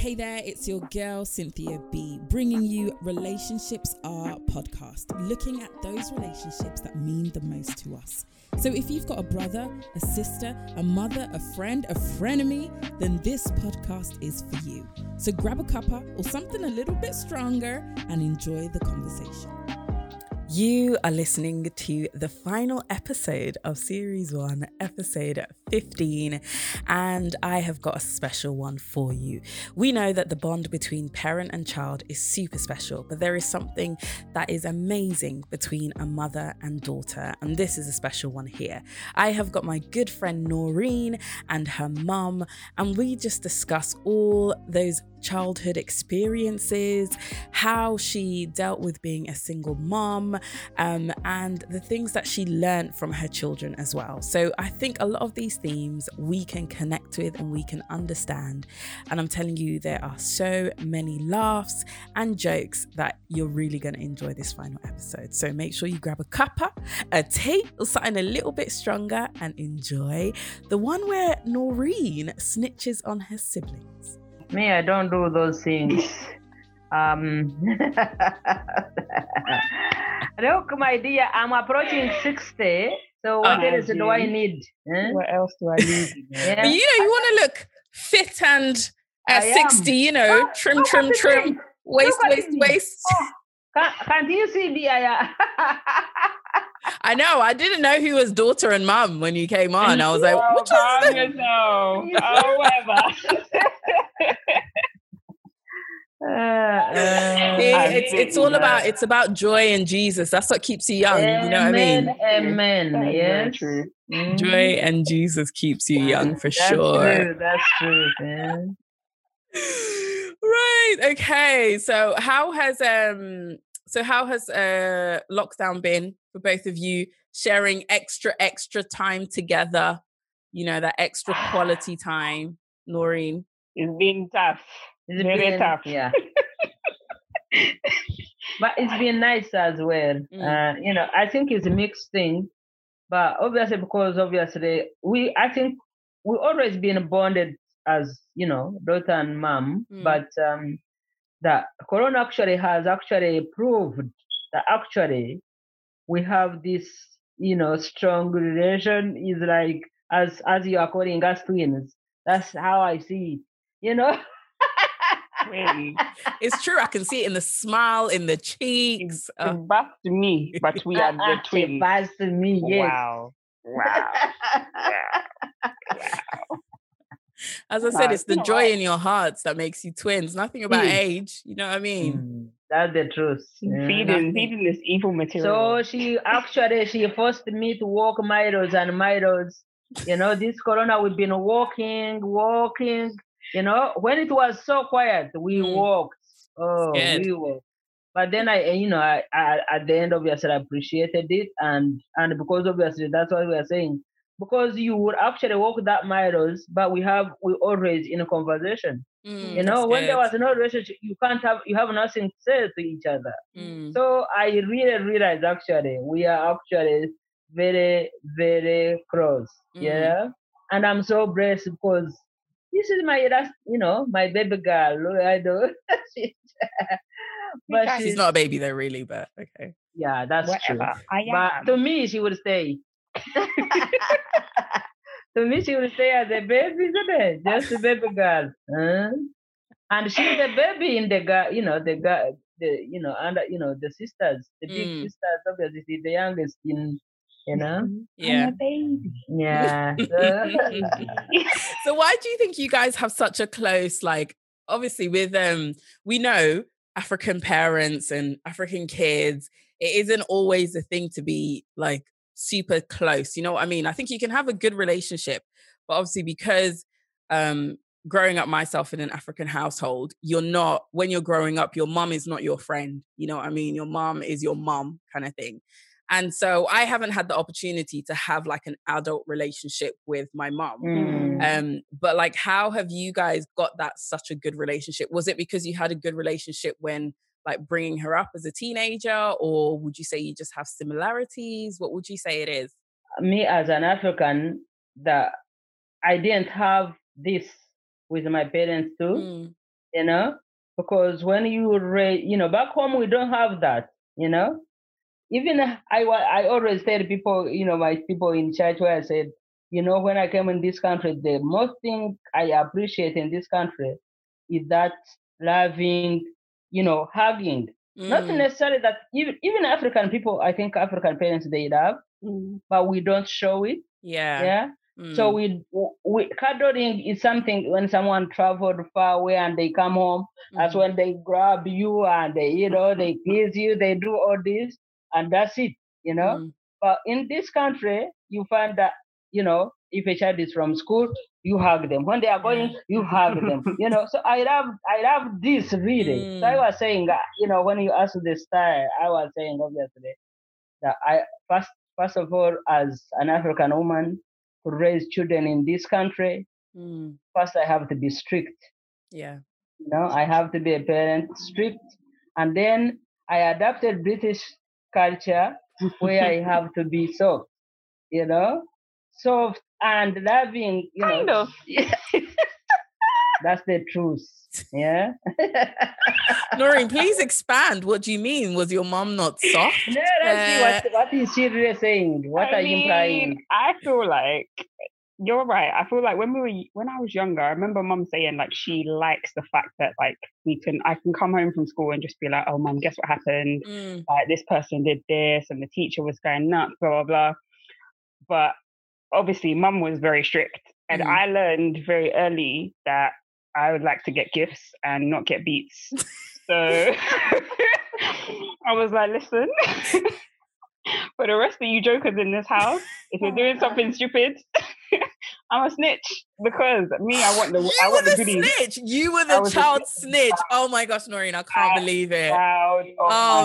Hey there, it's your girl Cynthia B, bringing you Relationships Are podcast, looking at those relationships that mean the most to us. So if you've got a brother, a sister, a mother, a friend, a frenemy, then this podcast is for you. So grab a cuppa or something a little bit stronger and enjoy the conversation. You are listening to the final episode of Series 1, episode 15, and I have got a special one for you. We know that the bond between parent and child is super special, but there is something that is amazing between a mother and daughter, and this is a special one here. I have got my good friend Noreen and her mum, and we just discuss all those childhood experiences, how she dealt with being a single mom, um, and the things that she learned from her children as well. So I think a lot of these themes we can connect with and we can understand. And I'm telling you, there are so many laughs and jokes that you're really going to enjoy this final episode. So make sure you grab a cuppa, a tea, or something a little bit stronger and enjoy the one where Noreen snitches on her siblings. Me, I don't do those things. Um, look, my dear, I'm approaching 60. So what Oh, else do I need? eh? What else do I need? Yeah. But you know, you want to look fit and at I am. 60, you know, Oh, trim, look trim, at trim, me. waist, Look waist, waist. Oh, can't, can't you see me? I, I know. I didn't know who was daughter and mum when you came on. I was like, Oh, which calm one's yourself. Uh, uh, See, it's it's all you. about it's about joy and Jesus. That's what keeps you young. You know what I mean? Amen. That is very Yes. true. Mm. Joy and Jesus keeps you young for That's sure. True, that's true. man. right. Okay. So how has um so how has uh lockdown been for both of you sharing extra extra time together? You know, that extra quality time, Noreen. It's been tough. It's Very been- tough. Yeah. but it's been nice as well. Mm. Uh, you know, I think it's a mixed thing. But obviously, because obviously we, I think we always been bonded as you know, daughter and mom. Mm. But um, the Corona actually has actually proved that actually we have this, you know, strong relation. Is like as as you are calling us twins. That's how I see it. You know. Really. It's true. I can see it in the smile, in the cheeks. It's Uh, back to me, but we are the twins. passed to me, yes. Wow. Wow. as I said, it's the joy in your hearts that makes you twins. Nothing about Mm. age. You know what I mean? Mm, That's the truth. yeah. feeding, feeding this evil material. So she actually she forced me to walk miles and miles. You know, this corona we've been walking, walking. You know, when it was so quiet, we Mm. walked. Oh, Scared. we walked. But then I, you know, I, I at the end obviously I appreciated it, and and because obviously that's what we are saying. Because you would actually walk that miles, but we have we always in a conversation. Mm, You know, when there was no relationship, you can't have you have nothing to say to each other. Mm. So I really realized actually we are actually very, very close. Mm. Yeah. And I'm so blessed because this is my last, you know, my baby girl. I do. She- but She's she's, not a baby though, really, but okay. yeah, that's Whatever. true. I But to me, she would stay. to me, she would stay as a baby, isn't it? Just a baby girl. Huh? And she's the baby in the girl, you know, the girl, the you know, under you know, the sisters, the big Mm. sisters, obviously the youngest in, you know. Yeah. I'm a baby. Yeah. so why do you think you guys have such a close like obviously with um we know african parents and african kids it isn't always a thing to be like super close you know what i mean i think you can have a good relationship but obviously because um growing up myself in an african household you're not when you're growing up your mom is not your friend you know what i mean your mom is your mom kind of thing and so i haven't had the opportunity to have like an adult relationship with my mom Mm. um, but like, how have you guys got that such a good relationship? Was it because you had a good relationship when like bringing her up as a teenager, or would you say you just have similarities? What would you say it is? me as an African, that I didn't have this with my parents too. Mm, you know, because when you raise, you know, back home we don't have that, you know. Even I, I always tell people, you know, my people in church where I said, you know, when I came in this country, the most thing I appreciate in this country is that loving, you know, hugging. Not Mm, necessarily that even even African people, I think African parents they love, Mm. but we don't show it. yeah. Yeah. So mm, we we cuddling is something when someone traveled far away and they come home. That's mhm. when they grab you and they, you know, they kiss you, they do all this, and that's it, you know. Mm, But in this country, you find that, you know, if a child is from school, you hug them. When they are going, you hug them. You know, so I love I love this really. So I Mm. was saying, you know, when you asked the style, I was saying obviously that I first first of all, as an African woman to raise children in this country, mm, first I have to be strict. yeah. You know, I have to be a parent, strict, and then I adapted British culture where I have to be soft. You know, soft and loving. You Kind know, of. that's the truth. Yeah. Noreen, please expand. What do you mean? Was your mom not soft? No, let's see what, uh, what is she really saying? What I are you implying? I feel like you're right. I feel like when we were when I was younger, I remember mum saying like she likes the fact that like we can I can come home from school and just be like, oh mum, guess what happened? Mm, Like this person did this and the teacher was going nuts, blah blah blah. But obviously mum was very strict. And Mhm. I learned very early that I would like to get gifts and not get beats. So I was like, listen, for the rest of you jokers in this house, if you're doing something stupid, I'm a snitch because me, I want the you I were want the the snitch. You were the child snitch. Oh my gosh, Noreen, I can't I- believe it. Oh,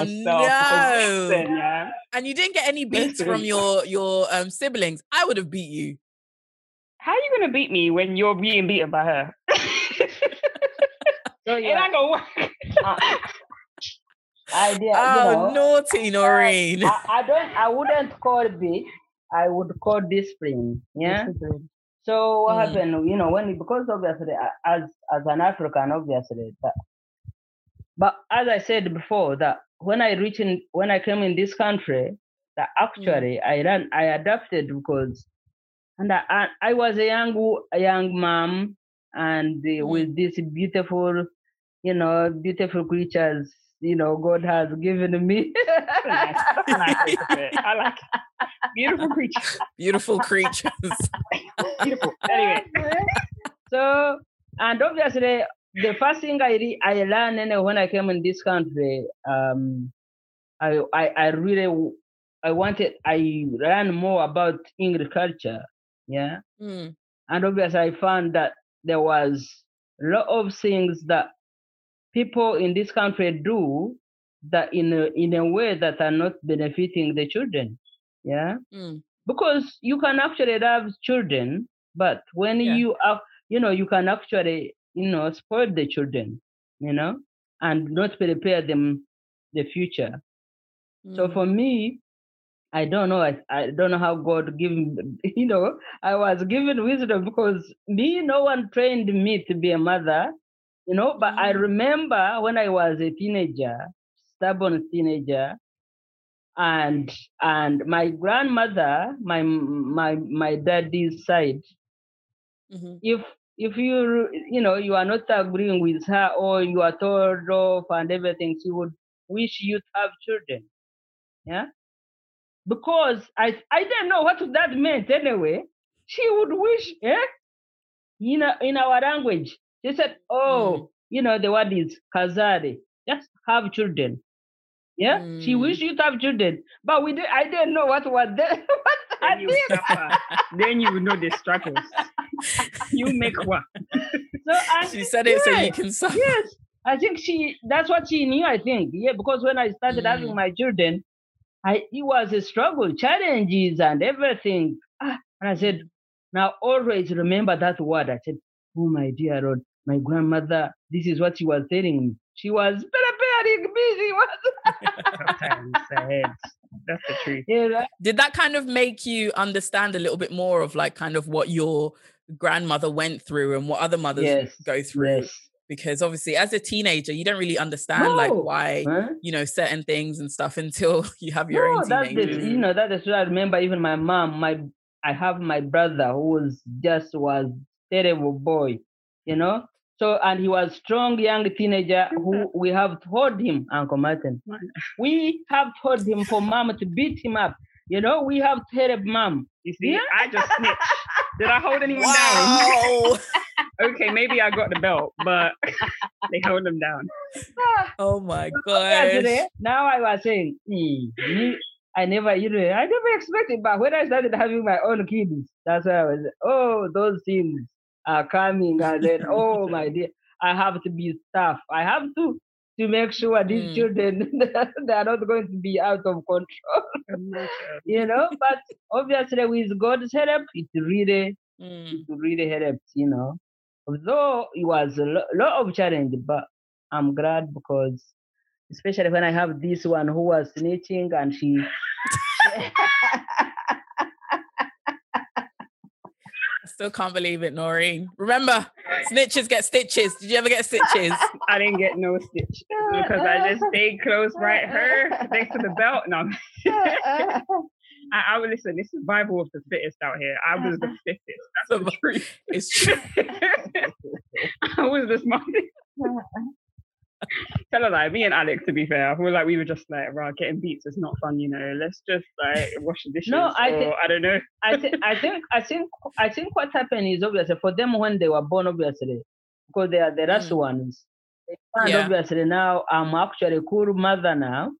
no. listen, yeah. And you didn't get any beats from your your um siblings. I would have beat you. How are you gonna beat me when you're being beaten by her? It yeah, ain't gonna work. idea. Oh, you know, naughty Noreen. I, I don't. I wouldn't call beat. I would call discipline. Yeah. So what Mm. happened? You know, when because obviously as as an African, obviously, that, but as I said before, that when I reached in when I came in this country, that actually I ran I adapted because, and I I, I was a young a young mom and uh, Mm. with these beautiful, you know, beautiful creatures. You know, God has given me. That's a nice, nice way to put it. I like it. Beautiful creatures. Beautiful creatures. Beautiful. Anyway. so and obviously the first thing I re- I learned when I came in this country, um, I, I I really I wanted I learned more about English culture, yeah, Mm, and obviously I found that there was a lot of things that people in this country do that in a, in a way that are not benefiting the children, yeah? Mm, because you can actually love children, but when Yeah. you are, you know, you can actually, you know, spoil the children, you know, and not prepare them the future. So mm. for me, I don't know. I, I don't know how God given, you know, I was given wisdom because me, no one trained me to be a mother, you know, but I Mm. remember when I was a teenager, stubborn teenager, and and my grandmother, my my my daddy's side, Mhm. if if you you know you are not agreeing with her or you are told off and everything, she would wish you to have children. Yeah. Because I I didn't know what that meant anyway. She would wish, eh? You know, in our language. She said, Oh, you know, the word is kazari. Just have children. Yeah. She Mm. wished you to have children. But we did I didn't know what was that what Then you suffer. then you know the struggles. You make one. So She said it so you can suffer. Yes, I think she. That's what she knew. I think, yeah, because when I started Mm. having my children, I it was a struggle, challenges, and everything. Ah, and I said, now always remember that word. I said, oh my dear Lord, my grandmother. This is what she was telling me. She was me. She was. Sometimes ahead. That's the truth. Yeah, right? Did that kind of make you understand a little bit more of like kind of what your grandmother went through and what other mothers Yes, go through? yes, because obviously as a teenager you don't really understand like why Huh? you know certain things and stuff until you have your no, own that's teenagers. the, you know that is what I remember. Even my mom, my I have my brother who was just was terrible boy, you know. So and he was strong young teenager who we have told him, Uncle Martin, we have told him for mom to beat him up. You know, we have terrible mom. You see, Yeah. I just snitched. Did I hold anyone Wow. down? Okay, maybe I got the belt, but they held him down. oh my Yeah, gosh. now I was saying, "Hmm, me, I never, you know, I never expected, but when I started having my own kids, that's why I was, oh, those things are coming, and then, oh my dear, I have to be tough. I have to to make sure these Mm. children they are not going to be out of control, you know. But obviously, with God's help, it really, Mm. it really helped, you know. Although it was a lot of challenge, but I'm glad because especially when I have this one who was snitching and she I still can't believe it, Noreen. Remember, snitches get stitches. Did you ever get stitches? I didn't get no stitch because I just stayed close right here next to the belt. No, I, I would listen. This is Bible of the fittest out here. I was the uh-huh. fittest. That's the truth. It's true. I was the smartest. Uh-uh. Tell her that. Me and Alex, to be fair, I feel like we were just like, right, getting beats is not fun, you know. Let's just like wash the dishes. No, I or, I don't know. I think I think I think I think what happened is obviously for them when they were born, obviously, because they are the last Mm. ones. find Yeah. obviously now I'm actually a cool mother now.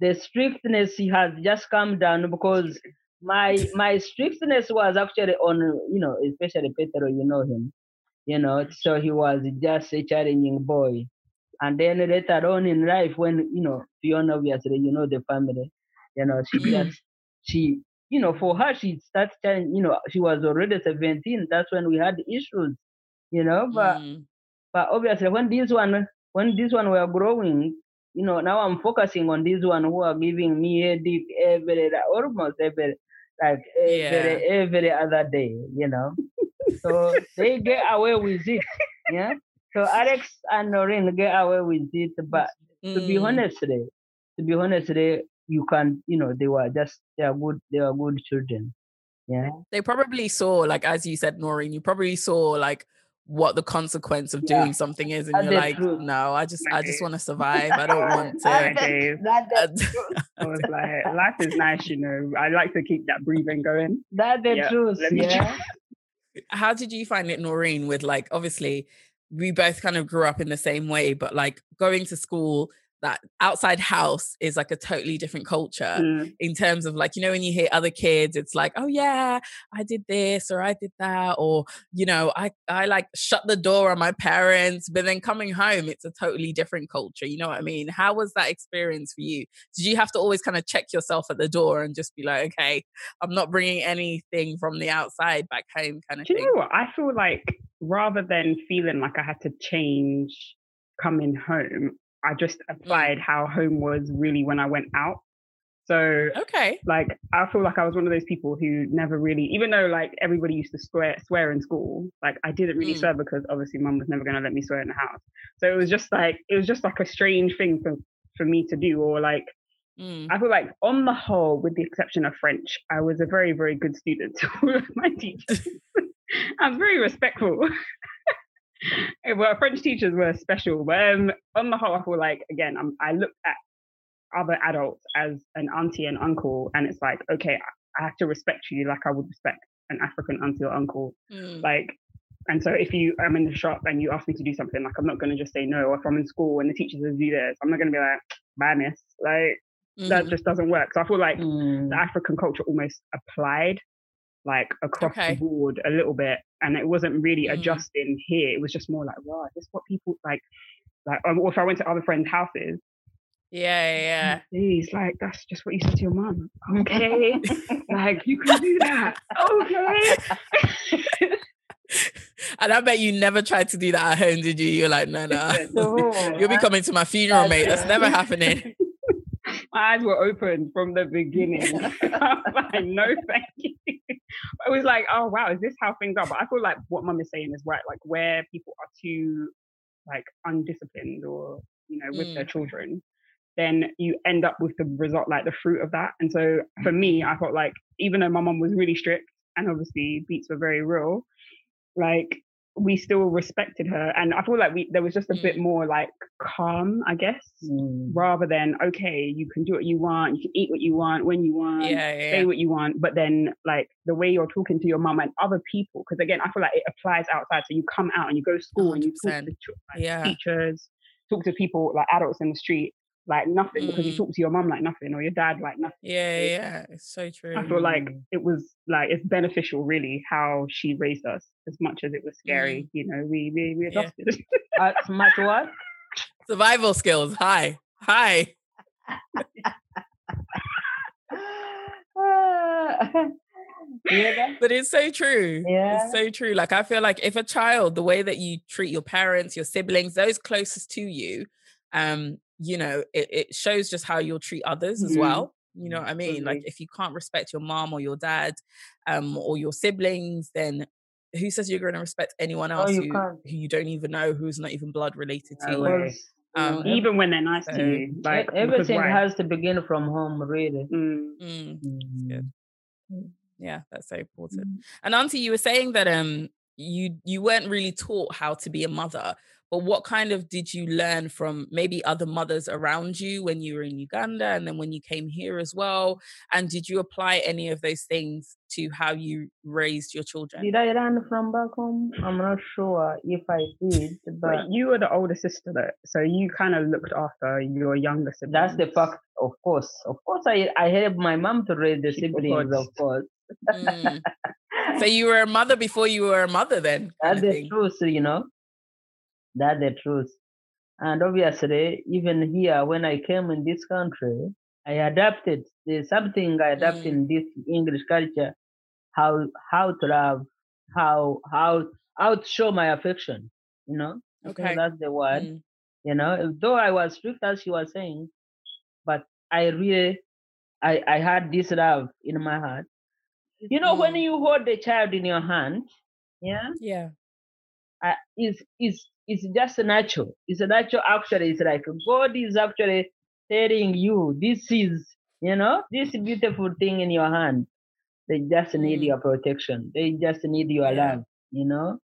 The strictness has just come down because my my strictness was actually on you know especially Petero, you know him, you know, so he was just a challenging boy. And then later on in life, when you know Fiona, obviously you know the family, you know she Mm. just she you know for her she starts telling you know she was already 17. That's when we had issues, you know. But Mm. but obviously when this one when this one were growing, you know now I'm focusing on this one who are giving me a headache every almost every like every every other day, you know. So they get away with it, yeah. So Alex and Noreen get away with it, but to be Mm. honest, they, to be honest, they, you can, you know, they were just they are good, they are good children, yeah. they probably saw, like as you said, Noreen, you probably saw like what the consequence of Yeah. doing something is, and That's you're the like, truth. no, I just, I just want to survive. I don't want to. Dave. That, I was like, life is nice, you know. I like to keep that breathing going. That's the Yeah, truth, yeah. How did you find it, Noreen? With like, obviously, we both kind of grew up in the same way, but like going to school, that outside house is like a totally different culture. Mm. in terms of like you know when you hear other kids it's like oh yeah i did this or i did that or you know i i like shut the door on my parents but then coming home it's a totally different culture you know what i mean how was that experience for you did you have to always kind of check yourself at the door and just be like okay i'm not bringing anything from the outside back home kind of Do you know what? I feel like rather than feeling like I had to change coming home, I just applied how home was really when I went out. So okay like I feel like I was one of those people who never really, even though like everybody used to swear swear in school, like I didn't really Mm. swear because obviously mum was never gonna let me swear in the house. So it was just like it was just like a strange thing for for me to do, or like Mm. I feel like on the whole, with the exception of French, I was a very very good student to my teachers. I was very respectful. Eh, well, French teachers were special, but um, on the whole, I feel like again, I'm, I looked at other adults as an auntie and uncle, and it's like, okay, I- have to respect you like I would respect an African auntie or uncle. Mm. Like, and so if you I'm in the shop and you ask me to do something, like I'm not gonna just say no. Or if I'm in school and the teacher says do this, I'm not gonna be like, bye miss. Like that Mhm. just doesn't work. So I feel like Mm. the African culture almost applied like across Okay. the board a little bit, and it wasn't really Mm. adjusting here. It was just more like, wow, this is what people like. Like, um, or if I went to other friends' houses, yeah yeah Jeez, like that's just what you said to your mum. Okay, like you can do that. Okay. and i bet you never tried to do that at home did you you're like no No, You'll be coming to my funeral, mate. That's never happening. My eyes were open from the beginning. Like, no, thank you. I was like, oh wow, is this how things are? But I feel like what mum is saying is right. Like where people are too like undisciplined or you know with mm. their children then you end up with the result like the fruit of that and so for me i felt like even though my mom was really strict and obviously beats were very real like we still respected her and i feel like we there was just a mm. bit more like calm i guess mm. rather than okay you can do what you want you can eat what you want when you want yeah, yeah. say what you want but then like the way you're talking to your mom and other people because again i feel like it applies outside so you come out and you go to school 100%. and you talk to like, yeah. teachers talk to people like adults in the street like nothing mm. because you mm. talk to your mom like nothing or your dad like nothing. Yeah, yeah, it's so true. I feel like it was like it's beneficial really how she raised us as much as it was scary. Mm. You know, we we, we adopted. Yeah. uh, much what? Survival skills. Hi, hi. yeah. But it's so true. Yeah. It's so true. Like I feel like if a child, the way that you treat your parents, your siblings, those closest to you, um, you know, it, it shows just how you'll treat others as mm-hmm. well. You know what I mean? Like if you can't respect your mom or your dad, um, or your siblings, then who says you're going to respect anyone else oh, you who, who, you don't even know, who's not even blood related to you? Um, even when they're nice so, to you, like everything has to begin from home, really. Mm. Mm. Mm-hmm. Yeah, that's so important. Mm. And Auntie, you were saying that um you you weren't really taught how to be a mother but what kind of did you learn from maybe other mothers around you when you were in Uganda and then when you came here as well? And did you apply any of those things to how you raised your children? Did I learn from back home? I'm not sure if I did, but, but you were the older sister, though, so you kind of looked after your younger siblings. That's the fact, of course. Of course, I I helped my mom to raise the siblings, of course. mm. So you were a mother before you were a mother, then? That's the truth, you know. That's the truth. And obviously, even here, when I came in this country, I adapted. There's something I adapted mm. in this English culture, how how to love, how how how to show my affection. You know, okay, that's the word. Mm. You know, though I was strict as she was saying, but I really, I I had this love in my heart. You know, mm. when you hold the child in your hand, yeah, yeah, uh, is is it's just natural. It's a natural actually. It's like God is actually telling you this is, you know, this beautiful thing in your hand. They just need mm. your protection. They just need your yeah. love, you know.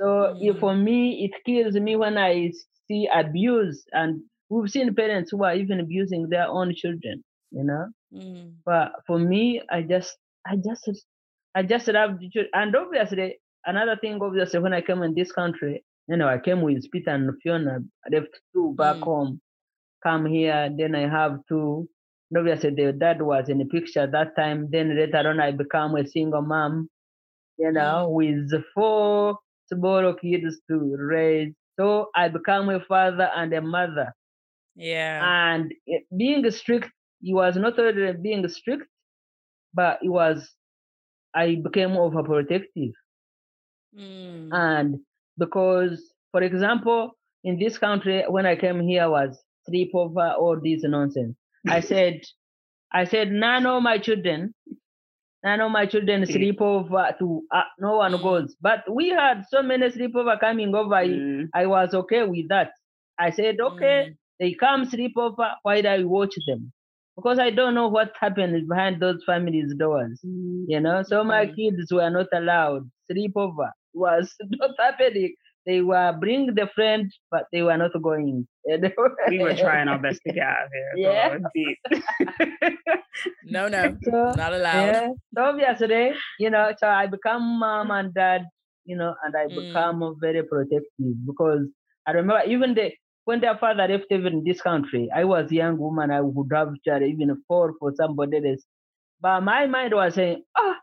So mm. for me, it kills me when I see abuse, and we've seen parents who are even abusing their own children, you know. Mm. But for me, I just, I just, I just love the children. And obviously, another thing, obviously, when I came in this country, you know, I came with Peter and Fiona. I left two back mm. home. Come here, then I have two. Obviously, the dad was in the picture that time. Then later on, I become a single mom. You know, mm. with four small kids to raise. So I become a father and a mother. Yeah. And being strict, he was not only being strict, but it was I became overprotective. Mm. And because, for example, in this country, when I came here, was sleep over all this nonsense. I said, I said, none of my children, none of my children mm. sleep over to uh, no one goes. But we had so many sleepover coming over. Mm. I, I was okay with that. I said, okay, mm. they come sleep over Why while I watch them. Because I don't know what happens behind those families' doors, mm. you know. So my mm. kids were not allowed sleep over was not happening. They were bring the friend, but they were not going. we were trying our best to get out of here. Yeah. no, no, so, not allowed. Yeah. So obviously, you know, so I become mom and dad, you know, and I mm. become very protective because I remember even the when their father left even in this country, I was a young woman, I would have tried even fall for somebody else. But my mind was saying, ah,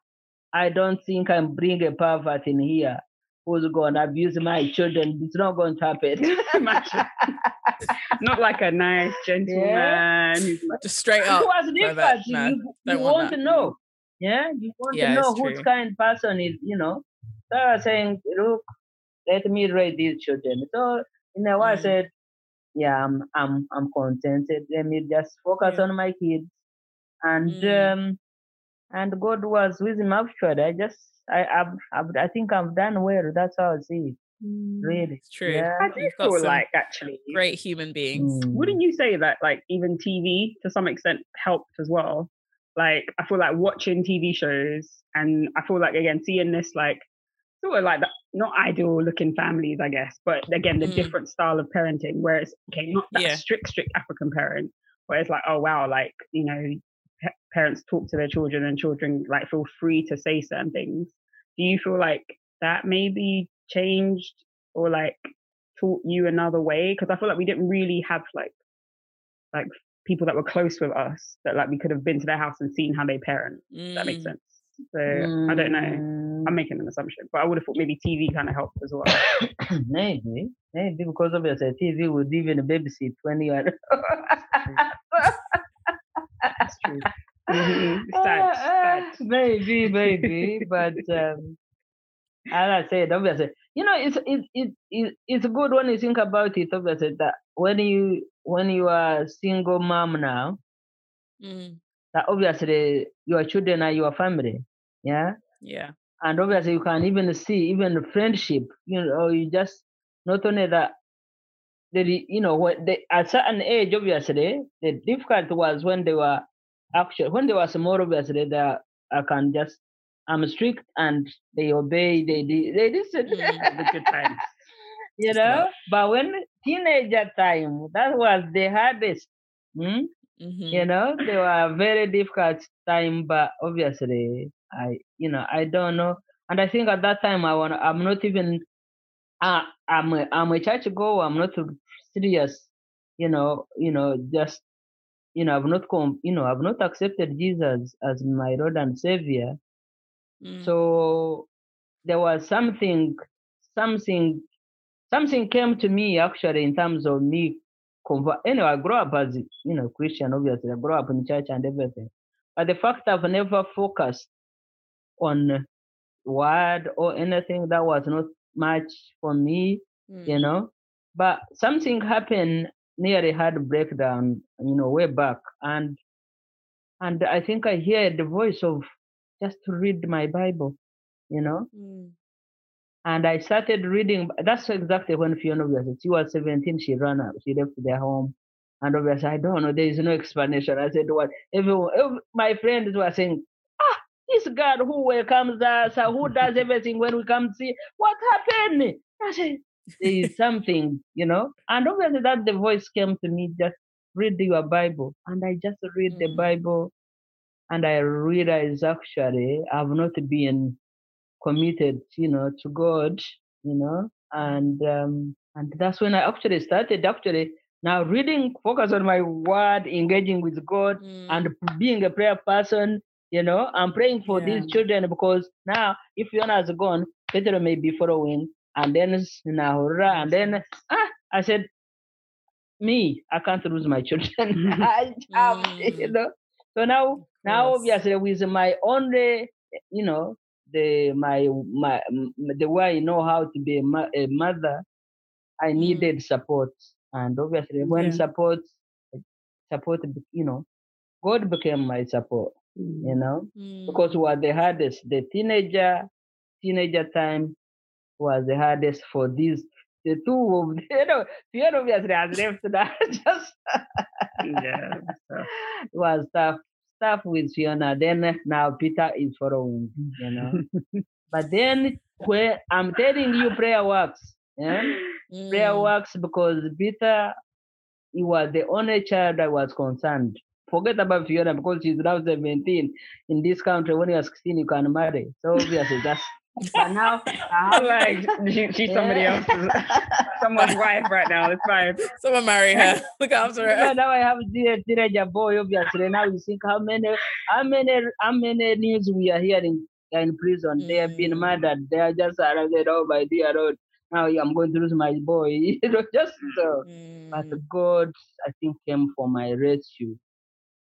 I don't think I'm bringing a pervert in here who's going to abuse my children. It's not going to happen. not like a nice gentleman. Yeah. Just straight up. Who was different? No, you, you want, want to know. Yeah, you want yeah, to know whose kind person is, you know. So I was saying, look, let me raise these children. So in a way, mm. I said, yeah, I'm, I'm, I'm contented. Let me just focus yeah. on my kids. And mm. um, and God was with him actually. I just I I've, I've, i think I've done well. That's how I see it. Really, It's true. Yeah. I do feel like actually, great human beings. Mm. wouldn't you say that like even TV to some extent helped as well? Like I feel like watching TV shows and I feel like again seeing this like sort of like the, not ideal looking families, I guess, but again the Mm. different style of parenting where it's okay, not that Yeah. strict, strict African parent, where it's like, oh wow, like you know, pa- parents talk to their children and children like feel free to say certain things. Do you feel like that maybe changed or like taught you another way? Because I feel like we didn't really have like like people that were close with us that like we could have been to their house and seen how they parent. If that makes Mm. sense. So I don't know. Mm, I'm making an assumption, but I would have thought maybe TV kind of helped as well. maybe, maybe because obviously TV would even babysit when you are. That's true. Mhm. Ah, sad. ah, maybe, maybe, but um, as I said, obviously, you know, it's it, it, it it's good when you think about it. Obviously, that when you when you are a single mom now, Mm. that obviously your children are your family, yeah, Yeah. and obviously you can even see even friendship, you know, you just not only that. The, you know, when they, at certain age, obviously, the difficult was when they were actually when they were small. Obviously, they I can just I'm strict and they obey. They they, they listen. Mm, the good times. you It's know, but when teenager time, that was the hardest. Hmm? Mhm. You know, they were very difficult time, but obviously, I, you know, I don't know. And I think at that time, I want, I'm not even, uh, I'm, a, I'm a church goer. I'm not serious. You know, you know, just, you know, I've not come, you know, I've not accepted Jesus as my Lord and Savior. Mm. So there was something, something, something came to me actually in terms of me convert. Anyway, I grew up as you know Christian. Obviously, I grew up in church and everything. But the fact I've never focused on word or anything that was not much for me, you Mm. know. But something happened nearly had breakdown, you know, way back, and and I think I hear the voice of just to read my Bible, you know. Mm. And I started reading. That's exactly when Fiona was. She was 17. She ran out. She left their home. And obviously, I don't know. There is no explanation. I said, "What?" Everyone, ev- my friends were saying, "Ah, this God who welcomes us, who does everything when we come see. What happened?" I said, "There is something, you know." And obviously, that the voice came to me. Just read your Bible, and I just read the Mm. Bible, and I realized actually I've not been committed, you know, to God, you know, and um, and that's when I actually started actually now reading, focus on my word, engaging with God, Mm. and being a prayer person. You know, I'm praying for these children because now if Fiona has gone, Peter may be following, and then Nahura, and then ah, I said, me, I can't lose my children. I have, you Mm. know. So now, now obviously with my only, you know, the my my the way I know how to be a, a mother, I Mm. needed support, and obviously when Yeah. support, support, you know, God became my support, you know, because Mm. what the hardest, the teenager, teenager time was the hardest for these. The two of you know, Fiona obviously has left that just yeah. was tough stuff with Fiona. Then now Peter is following, you know. but then where I'm telling you, prayer works. Yeah? Prayer Mm. works because Peter, he was the only child that was concerned. Forget about Fiona because she's now 17. In this country, when you're 16, you can marry. So obviously that's. But now I have like she, she's somebody Yeah. else's, someone's wife right now. It's fine. Someone marry her. Look after Yeah, her. now I have the teenager boy, obviously. Now you think how many, how many, how many news we are hearing in prison. They have been Mm. murdered. They are just arrested. Oh my dear Lord, now I'm going to lose my boy. You know, just so. But Mm. God, I think, came for my rescue,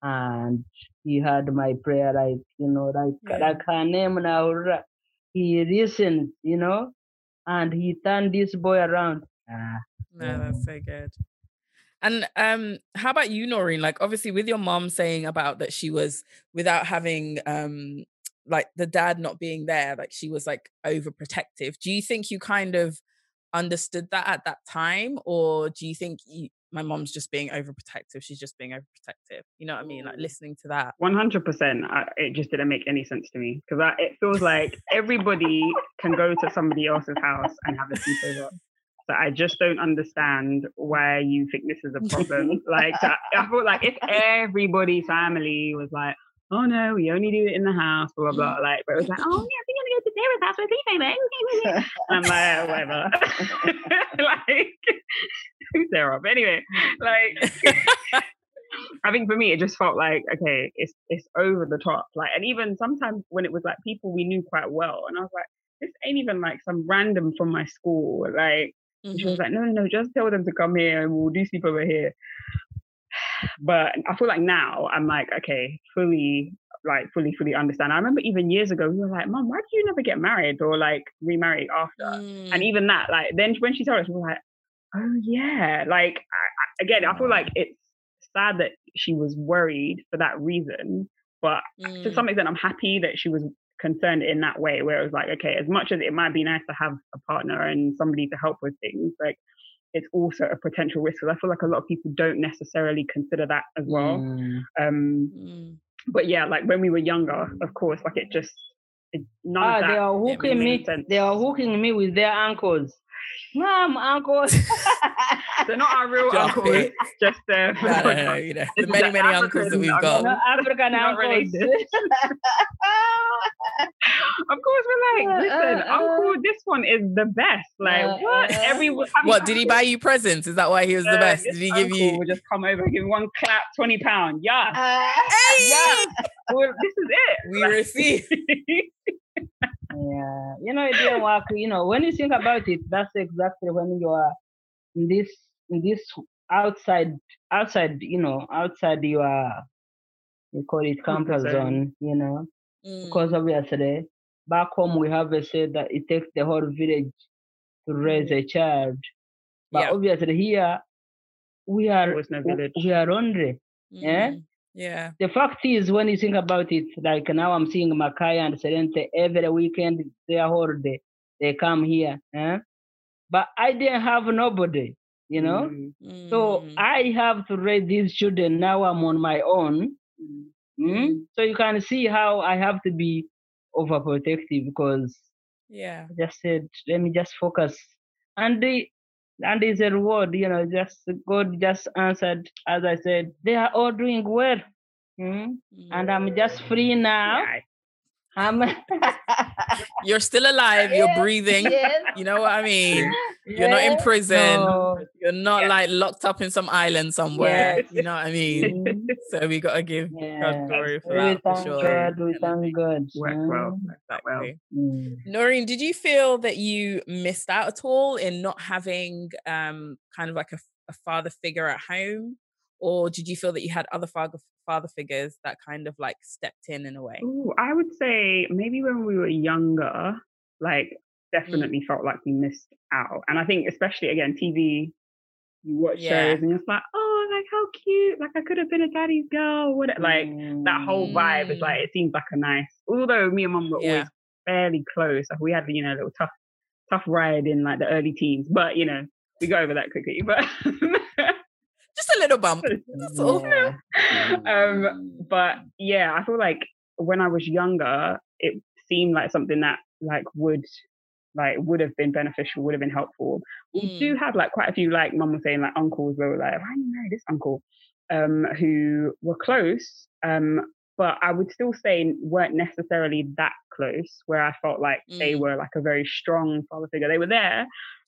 and He had my prayer, like you know, like Yeah. like her name now. Ra- He listened, you know, and He turned this boy around. Ah, No, that's so good. And um, how about you, Noreen? Like, obviously, with your mom saying about that she was without having um, like the dad not being there, like she was like overprotective. Do you think you kind of understood that at that time, or do you think you, my mom's just being overprotective? She's just being overprotective. You know what I mean? Like mm. listening to that. One hundred percent. It just didn't make any sense to me because it feels like everybody can go to somebody else's house and have a sleepover. So I just don't understand why you think this is a problem. like I, I feel like if everybody's family was like, oh no, we only do it in the house, blah blah blah. Like, but it was like, oh yeah, I think I'm gonna go to Sarah's house for sleepover. I'm like, whatever. like, who's Sarah? But anyway, like. I think for me, it just felt like okay, it's it's over the top. Like, and even sometimes when it was like people we knew quite well, and I was like, this ain't even like some random from my school. Like, mm-hmm. she was like, no, no, no, just tell them to come here and we'll do sleep over here. But I feel like now I'm like, okay, fully, like fully, fully understand. I remember even years ago, we were like, Mom, why do you never get married or like remarry after? Mm. And even that, like, then when she told us, we were like, oh yeah. Like, I, again, I feel like it's sad that she was worried for that reason. But mm. to some extent, I'm happy that she was concerned in that way, where it was like, okay, as much as it might be nice to have a partner and somebody to help with things, like it's also a potential risk. Because I feel like a lot of people don't necessarily consider that as well. Mm. Um, mm. But yeah, like when we were younger, of course, like it just it, none ah, of that. They are hooking me. Sense. They are hooking me with their ankles. Mom, uncles. They're not our real Just uncles. It. Just uh, no, no, no, you know, the many, many uncles that we've got. No, African uncles. of course, like, listen, uh, uh, uncle, this one is the best. Like, uh, what? Uh, Every what did he buy you presents? Is that why he was the best? Did he give you? Will just come over, give one clap, twenty pound. Yeah, uh, hey! yeah. Well, this is it. We like, receive yeah, you know, it didn't work. You know, when you think about it, that's exactly when you are in this in this outside outside, you know, outside your we call it comfort zone, you know. Mm. Because obviously back home we have a say that it takes the whole village to raise a child. But yeah. obviously here we are no we are only. Mm. Yeah. Yeah. The fact is, when you think about it, like now I'm seeing Makaya and Serente every weekend, they are whole day. They come here. Eh? But I didn't have nobody, you know? Mm. So I have to raise these children. Now I'm on my own. Mm? So you can see how I have to be overprotective because yeah, I just said, let me just focus. And the and it's a reward, you know, just God just answered, as I said, they are all doing well. Mm? And I'm just free now. I'm you're still alive, you're breathing. Yes. You know what I mean? Yes. You're not in prison. No. You're not like locked up in some island somewhere. You know what I mean? So we gotta give God glory for we that. For sure. God, we thank God. Work well. Exactly. Mm. Noreen, did you feel that you missed out at all in not having um kind of like a, a father figure at home? Or did you feel that you had other father father figures that kind of like stepped in in a way? Ooh, I would say maybe when we were younger, like mm. definitely mm. felt like we missed out. And I think especially again, TV, you watch yeah. shows and it's like, oh, like how cute, like I could have been a daddy's girl. What like mm. that whole vibe is like mm. it seems like a nice. Although me and mom were yeah. always fairly close, like we had you know a little tough tough ride in like the early teens, but you know we go over that quickly. But just a little bump. That's all. Yeah. um, but yeah, I feel like when I was younger, it seemed like something that like would like would have been beneficial, would have been helpful. Mm. We do have like quite a few like mum was saying like uncles where we're like, I know this uncle, um, who were close, um, but I would still say weren't necessarily that close. Where I felt like mm. they were like a very strong father figure. They were there,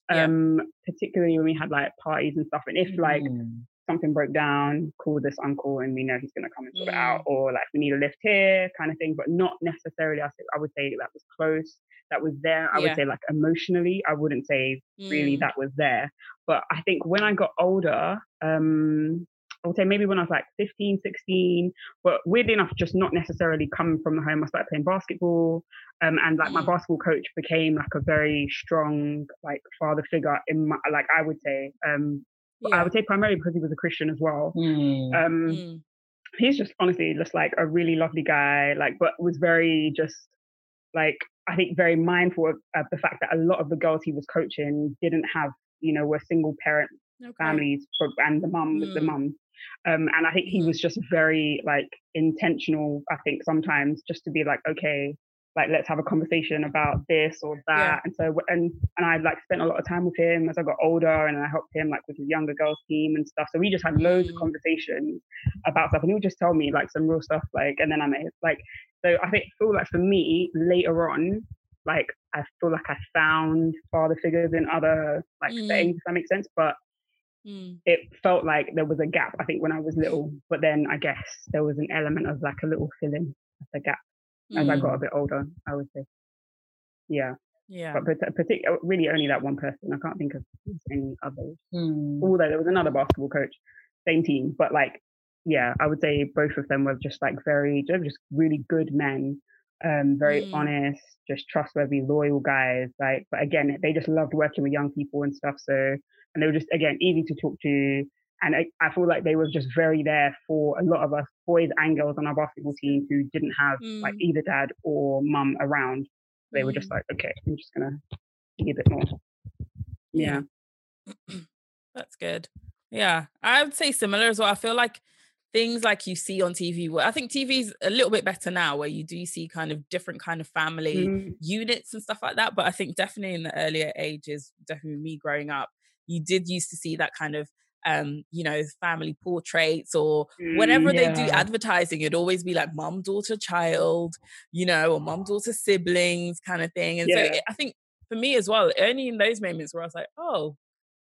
um, yeah. particularly when we had like parties and stuff. And if like mm something broke down, call this uncle and we know he's going to come and sort it out, mm. or like we need a lift here, kind of thing, but not necessarily. I, I would say that was close, that was there. I yeah. would say like emotionally, I wouldn't say mm. really that was there. But I think when I got older, um, I would say maybe when I was like 15, 16, but weirdly enough, just not necessarily coming from the home. I started playing basketball, um, and like my mm. basketball coach became like a very strong like father figure in my like I would say um, yeah. I would say primarily because he was a Christian as well. Mm. Um, mm. He's just honestly just like a really lovely guy, like, but was very just like I think very mindful of, of, the fact that a lot of the girls he was coaching didn't have, you know, were single parent okay. families and the mum was mm. the mum. Um, and I think he was just very like intentional. I think sometimes just to be like, okay, like let's have a conversation about this or that. Yeah. And so and and I like spent a lot of time with him as I got older, and I helped him like with his younger girls team and stuff. So we just had loads of mm. conversations about stuff, and he would just tell me like some real stuff. Like, and then I made like so. I think feel like for me later on, like I feel like I found father figures in other like mm. settings. If that makes sense, but Mm. It felt like there was a gap, I think, when I was little. But then I guess there was an element of like a little filling of the gap mm. as I got a mm. bit older, I would say. Yeah. Yeah. But particularly, really only that one person. I can't think of any others. Mm. Although there was another basketball coach, same team. But like, yeah, I would say both of them were just like very, just really good men um, very mm. honest, just trustworthy, loyal guys. Like, but again, they just loved working with young people and stuff. So, and they were just again easy to talk to. And I, I feel like they were just very there for a lot of us boys and girls on our basketball team who didn't have mm. like either dad or mum around. They mm. were just mm. like, okay, I'm just gonna be a bit more. Yeah. That's good. Yeah, I would say similar as well. I feel like things like you see on TV. Where I think TV's a little bit better now, where you do see kind of different kind of family mm. units and stuff like that. But I think definitely in the earlier ages, definitely me growing up, you did used to see that kind of um, you know, family portraits or whenever mm, yeah. they do advertising, it'd always be like mom, daughter, child, you know, or mom, daughter, siblings kind of thing. And yeah. so I think for me as well, only in those moments where I was like, oh,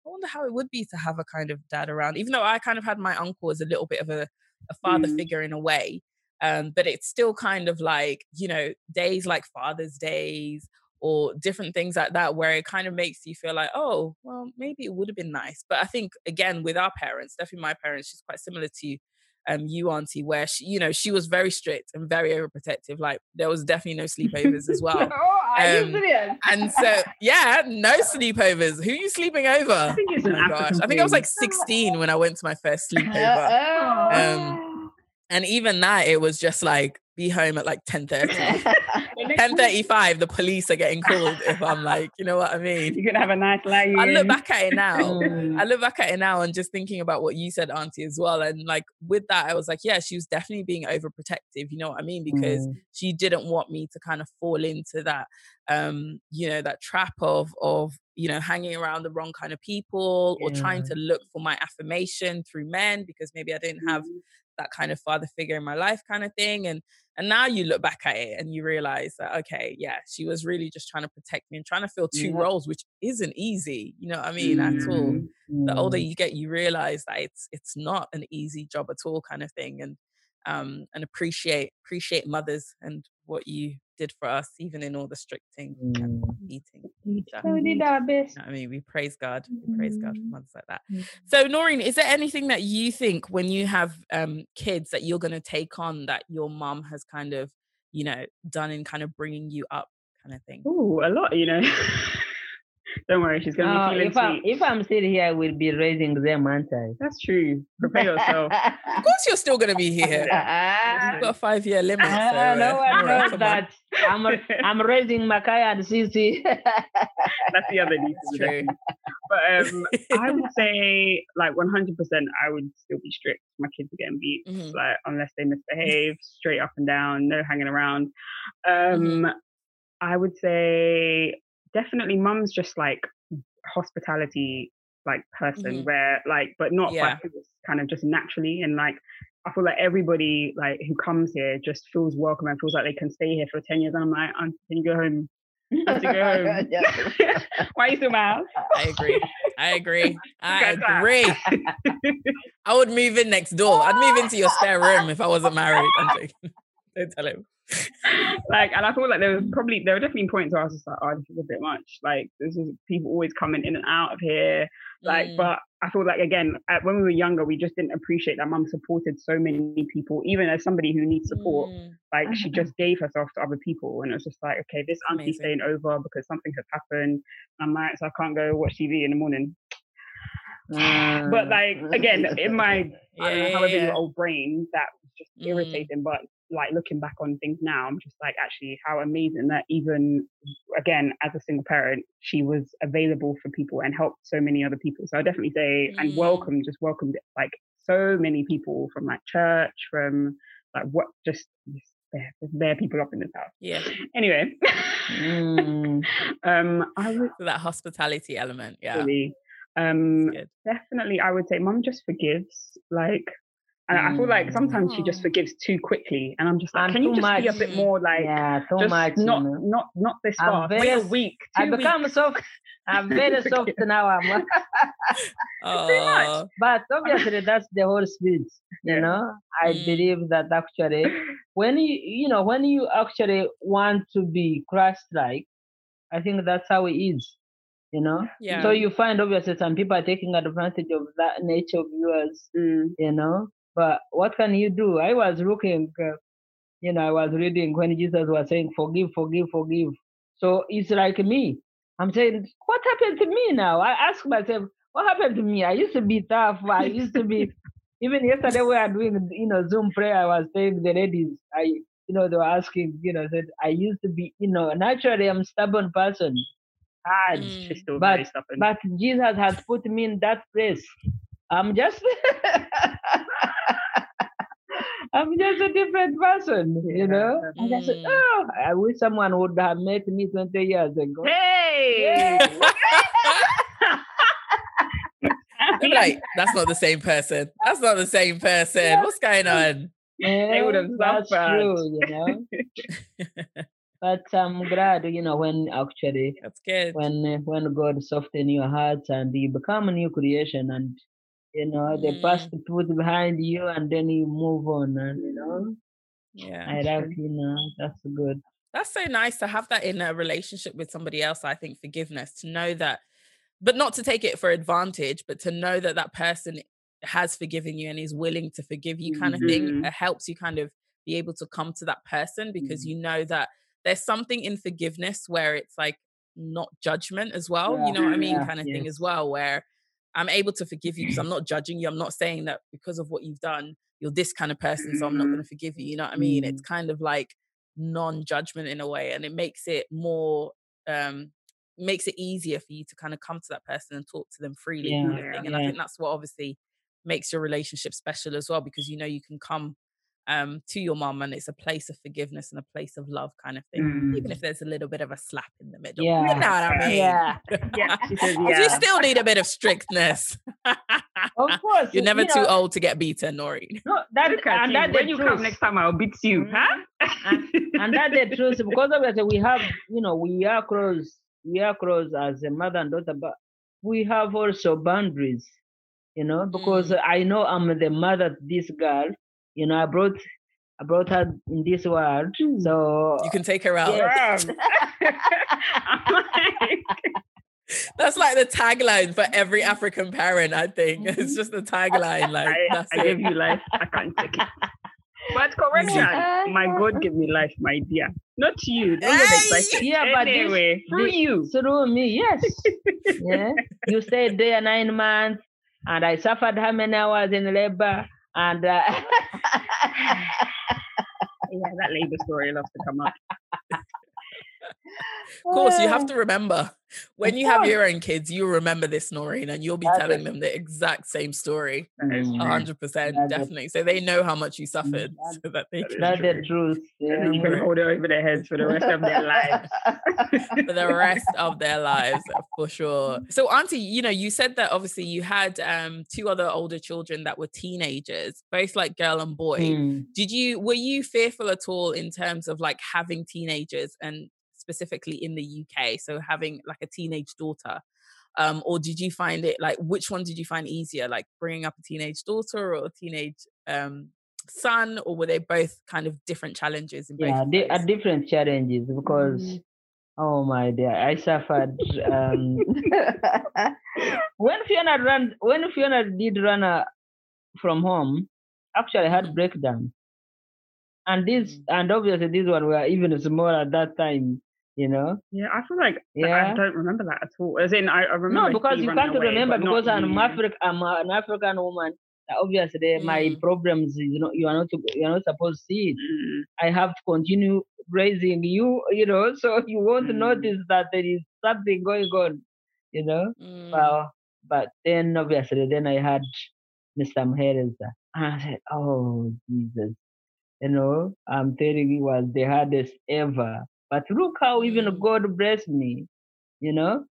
I wonder how it would be to have a kind of dad around, even though I kind of had my uncle as a little bit of a a father mm. figure in a way. Um, but it's still kind of like, you know, days like Father's Days or different things like that, where it kind of makes you feel like, oh, well, maybe it would have been nice. But I think, again, with our parents, definitely my parents, she's quite similar to um, you, Auntie, where she, you know, she was very strict and very overprotective. Like there was definitely no sleepovers as well. oh, um, and so, yeah, no sleepovers. Who are you sleeping over? I think it's oh my gosh. I think I was like 16 when I went to my first sleepover. Um, and even that, it was just like, be home at like 10 30 10 35 the police are getting called if i'm like you know what i mean you're gonna have a nice lie i look back at it now mm. i look back at it now and just thinking about what you said auntie as well and like with that i was like yeah she was definitely being overprotective you know what i mean because mm. she didn't want me to kind of fall into that um you know that trap of of you know hanging around the wrong kind of people yeah. or trying to look for my affirmation through men because maybe i didn't have mm. That kind of father figure in my life kind of thing and and now you look back at it and you realize that, okay, yeah, she was really just trying to protect me and trying to fill two yeah. roles, which isn't easy, you know what I mean, mm-hmm. at all. The older mm-hmm. you get, you realize that it's it's not an easy job at all, kind of thing. And um and appreciate appreciate mothers and what you did for us, even in all the stricting mm. eating. We did our best. I mean, we praise God. We praise God for mm-hmm. mothers like that. Mm. So, Noreen, is there anything that you think when you have um, kids that you're going to take on that your mom has kind of, you know, done in kind of bringing you up, kind of thing? Oh, a lot, you know. Don't worry, she's gonna no, be feeling if I'm, if I'm still here, I will be raising them, aren't I? That's true. Prepare yourself. of course, you're still gonna be here. You've got a five year limit. So, uh, no one knows that. I'm I'm raising Makaya and Sisi. That's the other niece. True. But um, I would say, like 100, percent I would still be strict. My kids are getting beat, mm-hmm. like unless they misbehave, straight up and down, no hanging around. Um, mm-hmm. I would say definitely mum's just like hospitality like person mm-hmm. where like but not yeah. by kind of just naturally and like I feel like everybody like who comes here just feels welcome and feels like they can stay here for 10 years and I'm like can you go home? To go home. Why are you still mad? I agree. I agree. I agree. I would move in next door. I'd move into your spare room if I wasn't married don't tell him like, and I feel like there was probably there were definitely points where I was just like, oh, this is a bit much. Like, this is people always coming in and out of here. Like, mm. but I feel like again, when we were younger, we just didn't appreciate that mum supported so many people, even as somebody who needs support. Mm. Like, she just gave herself to other people, and it was just like, okay, this auntie's staying over because something has happened. I'm like, so I can't go watch TV in the morning. Mm. But like again, in my yeah, know, however yeah. old brain, that was just mm. irritating. But like looking back on things now, I'm just like actually how amazing that even again as a single parent, she was available for people and helped so many other people. So I definitely say mm. and welcome, just welcomed like so many people from like church, from like what just, just there, there people up in this house. Yeah. Anyway, mm. um, I would that hospitality element. Yeah. Really, um, definitely, I would say mom just forgives. Like, and mm. I feel like sometimes she just mm. forgives too quickly, and I'm just like, and can you just much. be a bit more like, yeah, too just much, not, you not, not this far. Wait a week. I become soft. I'm very soft now. I'm. uh, but obviously, that's the whole spirit. You yeah. know, I mm. believe that actually, when you, you know, when you actually want to be Christ-like, I think that's how it is you know yeah so you find obviously some people are taking advantage of that nature of yours mm. you know but what can you do i was looking uh, you know i was reading when jesus was saying forgive forgive forgive so it's like me i'm saying what happened to me now i ask myself what happened to me i used to be tough i used to be even yesterday we are doing you know zoom prayer i was saying the ladies i you know they were asking you know said i used to be you know naturally i'm stubborn person hard. Mm. but, but Jesus has put me in that place. I'm just I'm just a different person, you know. Mm. I said, oh, I wish someone would have met me 20 years ago. Hey! like, that's not the same person. That's not the same person. What's going on? Yeah, they would have that's true, you know. But I'm glad, you know, when actually that's good. When uh, when God soften your heart and you become a new creation, and you know they mm. Pass the past put behind you, and then you move on, and you know. Yeah, I love you know that's good. That's so nice to have that in a relationship with somebody else. I think forgiveness to know that, but not to take it for advantage, but to know that that person has forgiven you and is willing to forgive you, kind mm-hmm. of thing. Mm-hmm. It helps you kind of be able to come to that person because mm-hmm. you know that there's something in forgiveness where it's like not judgment as well yeah. you know what i mean yeah. kind of thing as well where i'm able to forgive you because i'm not judging you i'm not saying that because of what you've done you're this kind of person so i'm not going to forgive you you know what i mean it's mm-hmm. kind of like non-judgment in a way and it makes it more um makes it easier for you to kind of come to that person and talk to them freely yeah, kind of thing. and i think that's what obviously makes your relationship special as well because you know you can come um, to your mom and it's a place of forgiveness and a place of love kind of thing mm. even if there's a little bit of a slap in the middle yeah. you know what I mean yeah, yeah. yeah. you still need a bit of strictness of course you're never you too know, old to get beaten Nori no that and you. that when you truth. come next time I'll beat you mm-hmm. huh and, and that's the truth because we have you know we are close we are close as a mother and daughter but we have also boundaries you know because mm. I know I'm the mother of this girl you know, I brought I brought her in this world, hmm. so you can take her out. Yes. that's like the tagline for every African parent. I think it's mm-hmm. just the tagline. Like I, I give you life, I can't take it. But correction, my God give me life, my dear. Not you. Don't get excited. Yeah, but anyway, this, through you. Through me, yes. yeah. You stayed there nine months and I suffered how many hours in labor? And uh, yeah, that labor story loves to come up. of course, you have to remember when you have your own kids, you remember this, Noreen, and you'll be That's telling it. them the exact same story. hundred percent, definitely. So they know how much you suffered, so that they can That's the truth. Yeah. You can hold it over their heads for the rest of their lives. for the rest of their lives, for sure. So, Auntie, you know, you said that obviously you had um, two other older children that were teenagers, both like girl and boy. Mm. Did you were you fearful at all in terms of like having teenagers and specifically in the UK? So having like a teenage daughter. Um, or did you find it like which one did you find easier, like bringing up a teenage daughter or a teenage um, son, or were they both kind of different challenges? In yeah, they are different challenges because. Mm. Oh my dear, I suffered. Um, when Fiona ran, when Fiona did run uh, from home, actually I had mm. breakdown, and this, mm. and obviously this one were even smaller at that time you know yeah i feel like yeah i don't remember that at all as in i, I remember no because you can't away, remember because i'm African i'm an african woman obviously mm. my problems you know you are not you are not supposed to see it. Mm. I have to continue raising you, you know, so you won't mm. notice that there is something going on, you know. Mm. Well, but then obviously then I had Mr. Muhereza. And I said, Oh Jesus, you know, I'm telling you was the hardest ever. But look how even mm. God blessed me, you know.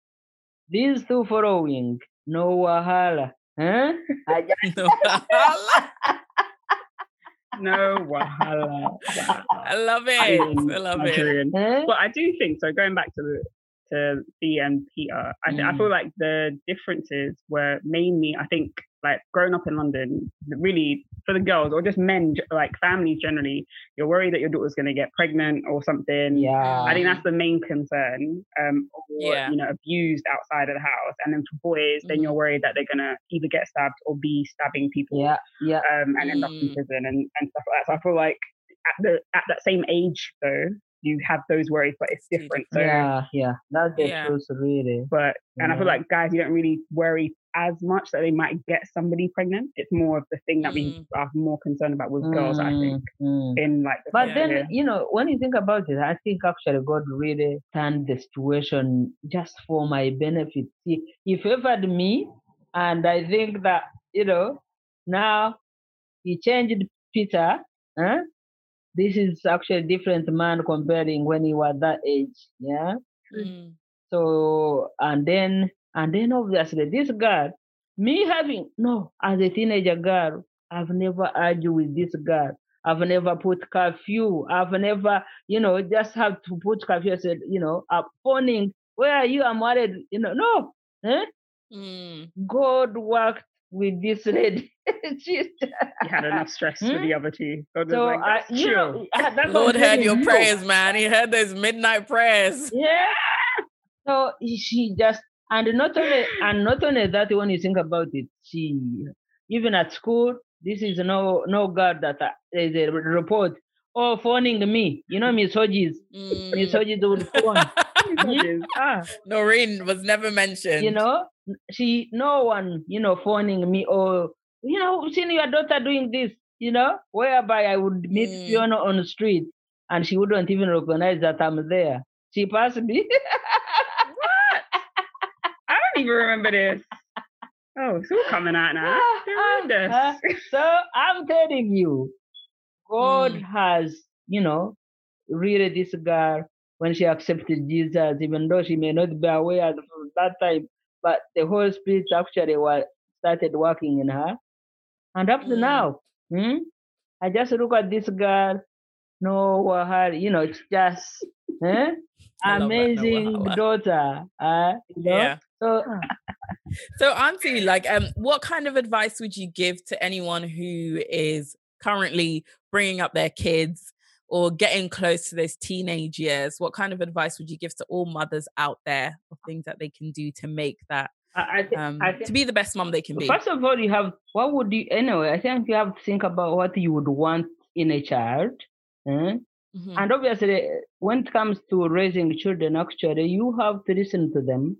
These two following, no wahala. Huh? no wahala. no wahala. I love it. I, I love it. Huh? But I do think so. Going back to the to the and Peter, I, mm. I feel like the differences were mainly, I think, like growing up in London, really for the girls or just men, like families generally, you're worried that your daughter's going to get pregnant or something. Yeah. I think that's the main concern. Um, or, yeah. you know, abused outside of the house. And then for boys, mm. then you're mm. worried that they're going to either get stabbed or be stabbing people. Yeah. Yeah. Um, and mm. end up in mm. prison and, and stuff like that. So I feel like at the at that same age though, you have those worries, but it's different. So yeah, yeah, that's the yeah. truth, really. But and yeah. I feel like guys, you don't really worry as much that they might get somebody pregnant. It's more of the thing that mm. we are more concerned about with mm. girls, I think. Mm. In like, the but then you know, when you think about it, I think actually God really turned the situation just for my benefit. See, He favored me, and I think that you know now He changed Peter. Huh? this is actually a different man comparing when he was that age. Yeah. Mm. So and then and then obviously this girl, me having no as a teenager girl, I've never argued with this girl. I've never put curfew. I've never, you know, just have to put curfew. I said, you know, I'm phoning. Where are you? I'm worried. You know, no. Eh? Mm. God worked with this lady. you had enough stress hmm? for the other two. God so like, I, you know, Lord heard your you. prayers, man. He heard those midnight prayers. Yeah. So she just and not only and not only that when you think about it, she even at school, this is no no God that uh, there's a report. Oh, phoning me. You know, Miss Hodges. Mm. Miss Hodges would phone. ah. Noreen was never mentioned. You know, she no one, you know, phoning me or you know, seeing your daughter doing this, you know, whereby I would meet mm. Fiona on the street and she wouldn't even recognize that I'm there. She passed me. what? I don't even remember this. Oh, it's all coming out now. Uh, so I'm telling you, God mm. has, you know, really this girl when she accepted Jesus, even though she may not be aware at that time, but the Holy Spirit actually was started working in her. And up to mm. now, hmm, I just look at this girl, no, her, you know, it's just eh? amazing daughter. Uh, you know? Yeah. So, so Auntie, like, um, what kind of advice would you give to anyone who is currently bringing up their kids or getting close to those teenage years? What kind of advice would you give to all mothers out there of things that they can do to make that I, th- um, I th- to be the best mom they can be. First of all, you have what would you anyway? I think you have to think about what you would want in a child, eh? mm-hmm. and obviously, when it comes to raising children, actually, you have to listen to them,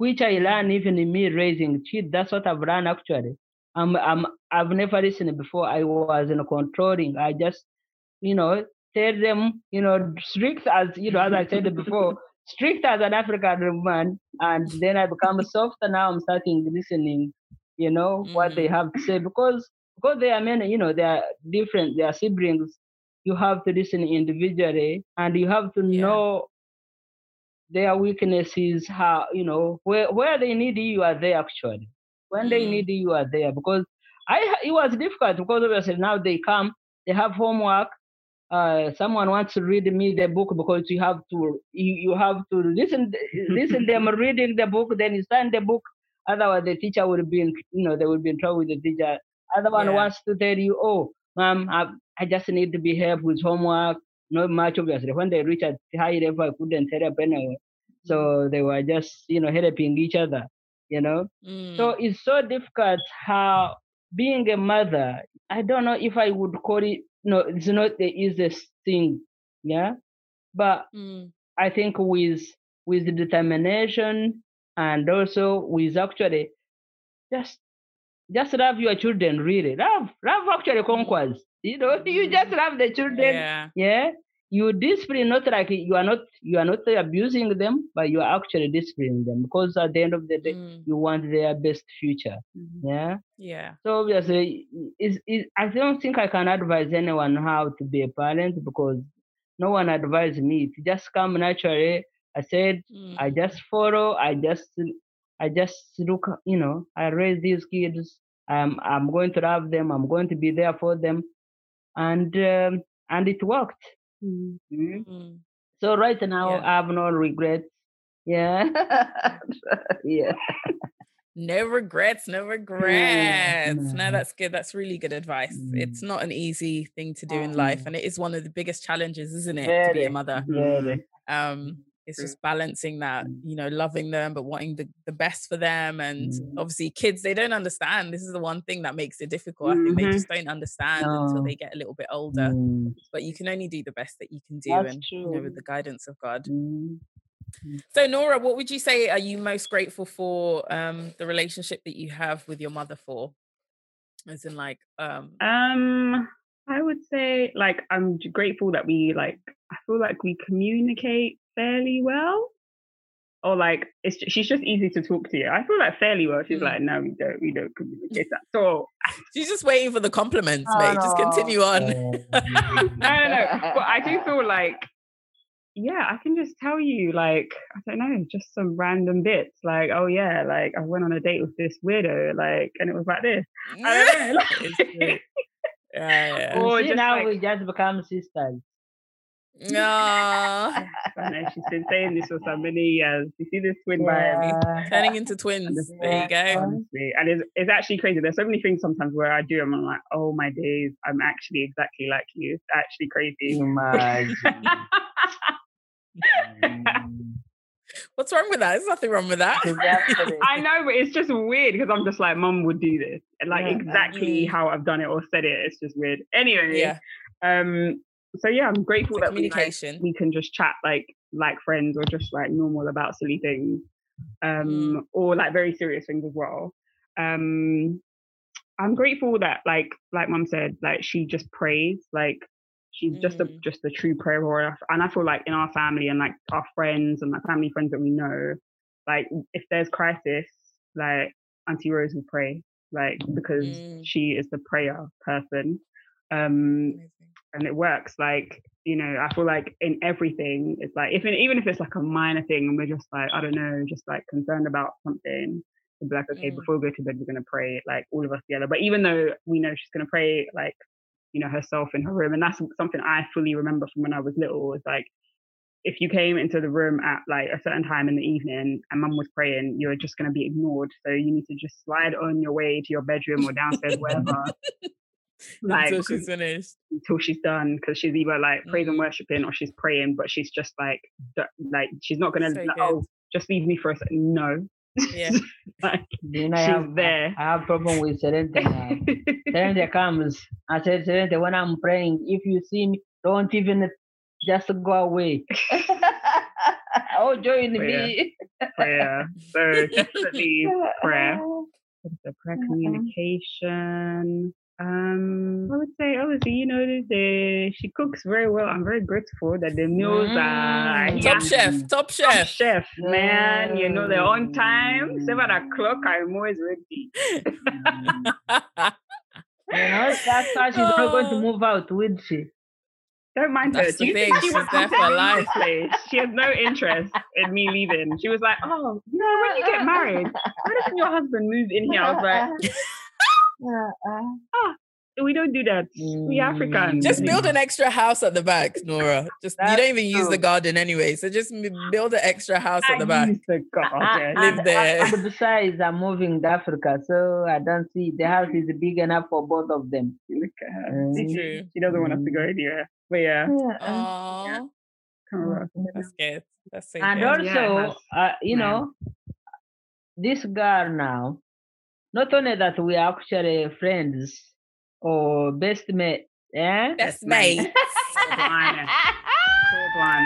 which I learned even in me raising kids. That's what I've learned actually. I'm, I'm, I've never listened before. I was in controlling. I just, you know, tell them, you know, strict as you know, as I said before strict as an African woman, and then I become softer. Now I'm starting listening, you know, what they mm. have to say because because they are many, you know, they are different. They are siblings. You have to listen individually, and you have to yeah. know their weaknesses. How you know where where they need you, are there actually. When mm. they need you, you are there because I it was difficult because obviously now they come, they have homework, uh, someone wants to read me the book because you have to you, you have to listen listen them reading the book then you sign the book otherwise the teacher will be in you know they will be in trouble with the teacher other one yeah. wants to tell you oh mom I, I just need to be helped with homework not much obviously when they reach a high level I couldn't help anyway so mm. they were just you know helping each other you know mm. so it's so difficult how being a mother I don't know if I would call it no, it's not the easiest thing, yeah. But mm. I think with with determination and also with actually just just love your children, really. Love, love actually conquers. You know, you just love the children. Yeah. Yeah. You discipline not like you are not you are not abusing them, but you are actually disciplining them because at the end of the day, Mm, you want their best future. Mhm. Yeah. yeah. So obviously, is is I don't think I can advise anyone how to be a parent because no one advised me. It just come naturally. I said I Mm, just follow. I just I just look. You know, I raise these kids. I'm I'm going to love them. I'm going to be there for them, and um, and it worked. Mm. mm. So right now Yeah. I have no regrets. Yeah, yeah. No regrets, no regrets. No, mm. that's good. That's really good advice. It's not an easy thing to do in life, Mm. and it is one of the biggest challenges, isn't it, to be a mother? very. Um, it's just balancing that, Mm. you know, loving them but wanting the, the best for them. And Mm. obviously, kids they don't understand. This is the one thing that makes it difficult. I think they Mhm. just don't understand until they get a little bit older. Mm, But you can only do the best that you can do, That's and you know, with the guidance of God. mm. So, Nora, what would you say are you most grateful for um, the relationship that you have with your mother for? As in, like, um, Um, I would say like I'm grateful that we like I feel like we communicate fairly well. Or like it's ju- she's just easy to talk to. You. I feel like fairly well. She's Mm. like, no, we don't, we don't communicate at all. she's just waiting for the compliments, Oh, mate. Just continue on. No, no, no. But I do feel like, yeah, I can just tell you, like, I don't know, just some random bits. Like, oh yeah, like I went on a date with this weirdo, like, and it was like this. I don't know. It's true. yeah, yeah. Or just now like- we just become sisters. Aw, I she's been saying this for so many years. You see this twin vibe. Yeah. turning into twins. There you go. honestly. And it's, it's actually crazy. There's so many things sometimes where I do, and I'm like, oh my days, I'm actually exactly like you. It's actually crazy. Imagine. Mm. What's wrong with that? There's nothing wrong with that. Exactly. I know, but it's just weird because I'm just like, mom would do this. And like Yeah. exactly Mm. how I've done it or said it. It's just weird. Anyway, yeah, um, so yeah, I'm grateful that we, like, communication. we can just chat like like friends or just like normal about silly things um Mm. or like very serious things as well um i'm grateful that like like mom said like she just prays like she's just a Mm. just a true prayer warrior and i feel like in our family and like our friends and like family friends that we know like if there's crisis like auntie rose will pray like because Mm. she is the prayer person um Amazing. And it works. Like, you know, I feel like in everything, it's like if even if it's like a minor thing, and we're just like, I don't know, just like concerned about something, be like, okay, Mm. before we go to bed, we're gonna pray, like all of us together. But even though we know she's gonna pray, like, you know, herself in her room, and that's something I fully remember from when I was little. Was like, if you came into the room at like a certain time in the evening and mum was praying, you're just gonna be ignored. So you need to just slide on your way to your bedroom or downstairs, wherever. Like Until she's finished. until she's done because she's either like praise and Mm. worshiping or she's praying, but she's just like d- like she's not gonna So like, oh just leave me for a second. No, Yeah. like Then I she's have, there. I have problem with Serente now. Serente comes. I said, Serente, when I'm praying, if you see me, don't even just go away. oh, join yeah. me. prayer. So definitely prayer. The prayer communication. Um, I would say obviously you know the, the she cooks very well. I'm very grateful that the meals are Mm. Top chef, top Top chef. chef, man. You know they're on time. Seven o'clock. I'm always ready. You know, that's why she's not going to Oh. move out, will she? Don't mind That's her. the Do you thing, think she she's wants there to for life. She has no interest in me leaving. She was like, "Oh, you know, when you get married, why doesn't your husband move in here?" I was like, "We don't do that. We Africans." Just build an extra house at the back, Nora. Just you don't even use the garden anyway, so just build an extra house at the back. the garden. Live and, there. And besides, I'm moving to Africa, so I don't see the house is big enough for both of them. Look at her. Mm. True. She doesn't want us to go anywhere. But yeah, Oh, come on. that's good. That's so And good. Yeah, also, has. uh, you Yeah. know, this girl now, not only that we are actually friends or best mate, Yeah? Best mate. mate.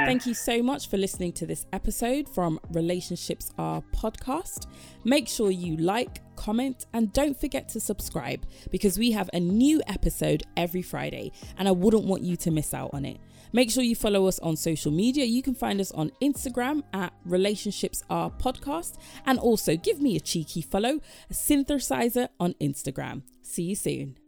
Thank you so much for listening to this episode from Relationships Are podcast. Make sure you like, comment, and don't forget to subscribe because we have a new episode every Friday and I wouldn't want you to miss out on it. Make sure you follow us on social media. You can find us on Instagram at Relationships Are Podcast and also give me a cheeky follow, a synthesizer on Instagram. See you soon.